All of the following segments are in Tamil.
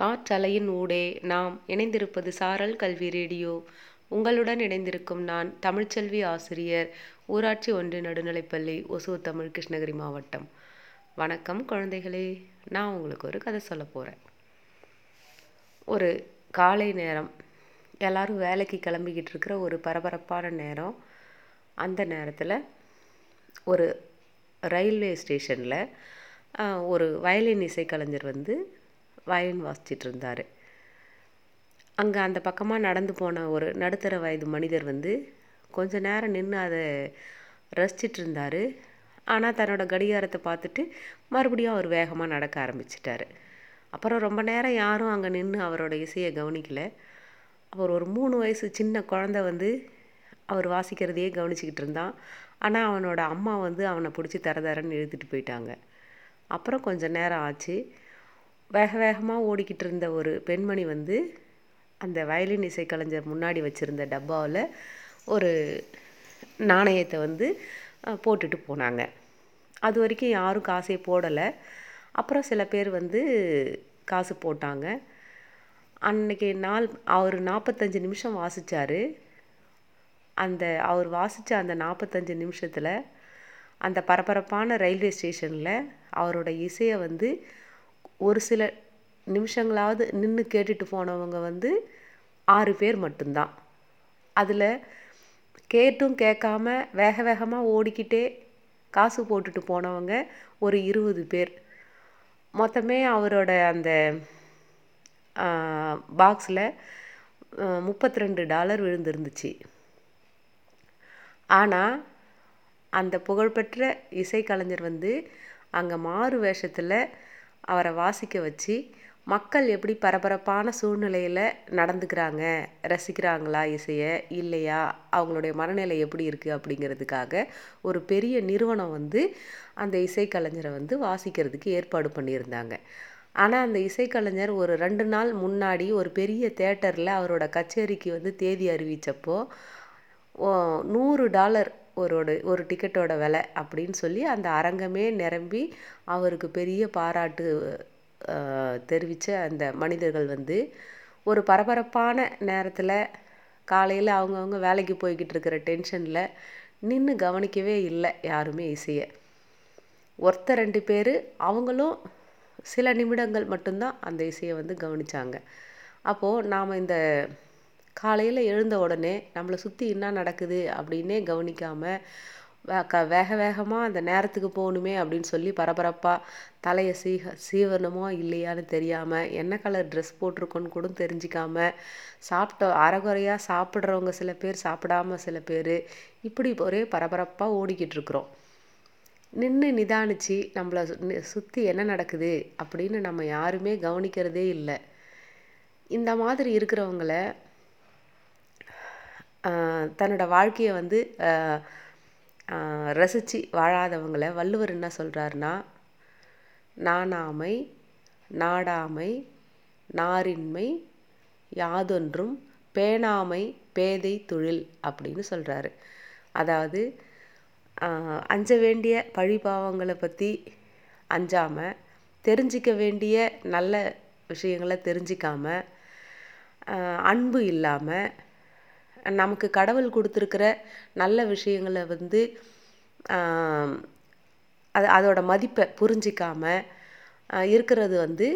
காற்றலையின் ஊடே நாம் இணைந்திருப்பது சாரல் கல்வி ரேடியோ. உங்களுடன் இணைந்திருக்கும் நான் தமிழ்ச்செல்வி ஆசிரியர் ஊராட்சி ஒன்று நடுநிலைப்பள்ளி ஒசூர் தமிழ் கிருஷ்ணகிரி மாவட்டம். வணக்கம் குழந்தைகளே. நான் உங்களுக்கு ஒரு கதை சொல்ல போகிறேன் ஒரு காலை நேரம் எல்லாரும் வேலைக்கு கிளம்பிக்கிட்டு இருக்கிற ஒரு பரபரப்பான நேரம். அந்த நேரத்தில் ஒரு ரயில்வே ஸ்டேஷனில் ஒரு வயலின் இசைக்கலைஞர் வந்து வயலின் வாசிச்சிட்டு இருந்தார். அங்கே அந்த பக்கமாக நடந்து போன ஒரு நடுத்தர வயது மனிதர் வந்து கொஞ்ச நேரம் நின்று அதை ரசிச்சிட்டு இருந்தார். ஆனால் தன்னோட கடிகாரத்தை பார்த்துட்டு மறுபடியும் அவர் வேகமாக நடக்க ஆரம்பிச்சிட்டாரு. அப்புறம் ரொம்ப நேரம் யாரும் அங்கே நின்று அவரோட இசையை கவனிக்கல. அவர் ஒரு மூணு வயசு சின்ன குழந்த வந்து அவர் வாசிக்கிறதையே கவனிச்சிக்கிட்டு இருந்தான். ஆனால் அவனோட அம்மா வந்து அவனை பிடிச்சி தர தரன்னு இழுத்துட்டு போயிட்டாங்க. அப்புறம் கொஞ்சம் நேரம் ஆச்சு. வேக வேகமாக ஓடிக்கிட்டு இருந்த ஒரு பெண்மணி வந்து அந்த வயலின் இசைக்கலைஞர் முன்னாடி வச்சுருந்த டப்பாவில் ஒரு நாணயத்தை வந்து போட்டுட்டு போனாங்க. அது வரைக்கும் யாரும் காசே போடலை. அப்புறம் சில பேர் வந்து காசு போட்டாங்க. அன்னைக்கு நாள் அவர் நாற்பத்தஞ்சு நிமிஷம் வாசித்தார் அந்த அவர் வாசித்த அந்த நாற்பத்தஞ்சு நிமிஷத்தில் அந்த பரபரப்பான ரயில்வே ஸ்டேஷனில் அவரோட இசையை வந்து ஒரு சில நிமிஷங்களாவது நின்று கேட்டுட்டு போனவங்க வந்து ஆறு பேர் மட்டும்தான். அதில் கேட்டும் கேட்காம வேக வேகமாக ஓடிக்கிட்டே காசு போட்டுட்டு போனவங்க ஒரு இருபது பேர். மொத்தமே அவரோட அந்த பாக்ஸில் முப்பத்தி ரெண்டு டாலர் விழுந்திருந்துச்சு. ஆனால் அந்த புகழ்பெற்ற இசைக்கலைஞர் வந்து அங்கே மாறு வேஷத்தில் அவரை வாசிக்க வச்சு மக்கள் எப்படி பரபரப்பான சூழ்நிலையில் நடந்துக்கிறாங்க ரசிக்கிறாங்களா இசையை இல்லையா அவங்களுடைய மனநிலை எப்படி இருக்குது அப்படிங்கிறதுக்காக ஒரு பெரிய நிறுவனம் வந்து அந்த இசைக்கலைஞரை வந்து வாசிக்கிறதுக்கு ஏற்பாடு பண்ணியிருந்தாங்க. ஆனால் அந்த இசைக்கலைஞர் ஒரு ரெண்டு நாள் முன்னாடி ஒரு பெரிய தேட்டரில் அவரோட கச்சேரிக்கு வந்து தேதி அறிவித்தப்போ நூறு டாலர் ஒரோட ஒரு டிக்கெட்டோட விலை அப்படின்னு சொல்லி அந்த அரங்கமே நிரம்பி அவருக்கு பெரிய பாராட்டு தெரிவித்த அந்த மனிதர்கள் வந்து ஒரு பரபரப்பான நேரத்தில் காலையில் அவங்கவுங்க வேலைக்கு போய்கிட்டு இருக்கிற டென்ஷனில் நின்று கவனிக்கவே இல்லை யாருமே இசையை. ஒருத்தர் ரெண்டு பேர் அவங்களும் சில நிமிடங்கள் மட்டும்தான் அந்த இசையை வந்து கவனித்தாங்க அப்போது நாம் இந்த காலையில் எழுந்த உடனே நம்மளை சுற்றி என்ன நடக்குது அப்படின்னே கவனிக்காமல் க வேக வேகமாக அந்த நேரத்துக்கு போகணுமே அப்படின்னு சொல்லி பரபரப்பாக தலையை சீக சீவனமோ இல்லையான்னு தெரியாமல் என்ன கலர் ட்ரெஸ் போட்டிருக்கோன்னு கூட தெரிஞ்சிக்காமல் சாப்பிட்ட அறகுறையாக சாப்பிட்றவங்க சில பேர் சாப்பிடாம சில பேர் இப்படி ஒரே பரபரப்பாக ஓடிக்கிட்டு இருக்கிறோம். நின்று நிதானித்து நம்மளை சுற்றி என்ன நடக்குது அப்படின்னு நம்ம யாருமே கவனிக்கிறதே இல்லை. இந்த மாதிரி இருக்கிறவங்கள தன்னோட வாழ்க்கையை வந்து ரசித்து வாழாதவங்களை வள்ளுவர் என்ன சொல்கிறாருன்னா நானாமை நாடாமை நாரின்மை யாதொன்றும் பேணாமை பேதை தொழில் அப்படின்னு சொல்கிறாரு அதாவது அஞ்ச வேண்டிய பழிபாவங்களை பற்றி அஞ்சாமல் தெரிஞ்சிக்க வேண்டிய நல்ல விஷயங்களை தெரிஞ்சிக்காமல் அன்பு இல்லாமல் நமக்கு கடவுள் கொடுத்துருக்கிற நல்ல விஷயங்களை வந்து அது அதோட மதிப்பை புரிஞ்சிக்காமல் இருக்கிறது வந்து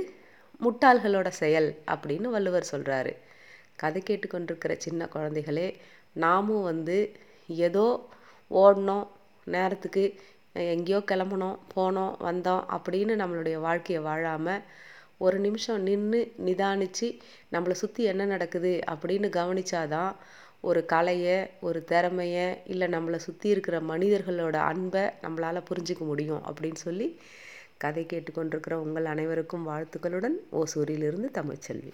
முட்டாள்களோட செயல் அப்படின்னு வள்ளுவர் சொல்கிறாரு கதை கேட்டுக்கொண்டிருக்கிற சின்ன குழந்தைகளே நாமும் வந்து ஏதோ ஓடணும் நேரத்துக்கு எங்கேயோ கிளம்புனோம் போனோம் வந்தோம் அப்படின்னு நம்மளுடைய வாழ்க்கையை வாழாமல் ஒரு நிமிஷம் நின்று நிதானித்து நம்மளை சுற்றி என்ன நடக்குது அப்படின்னு கவனிச்சாதான் ஒரு கலையை ஒரு திறமையை இல்லை நம்மளை சுற்றி இருக்கிற மனிதர்களோட அன்பை நம்மளால் புரிஞ்சிக்க முடியும் அப்படின்னு சொல்லி கதை கேட்டுக்கொண்டிருக்கிற உங்கள் அனைவருக்கும் வாழ்த்துக்களுடன் ஓசூரிலிருந்து தமிழ்ச்செல்வி.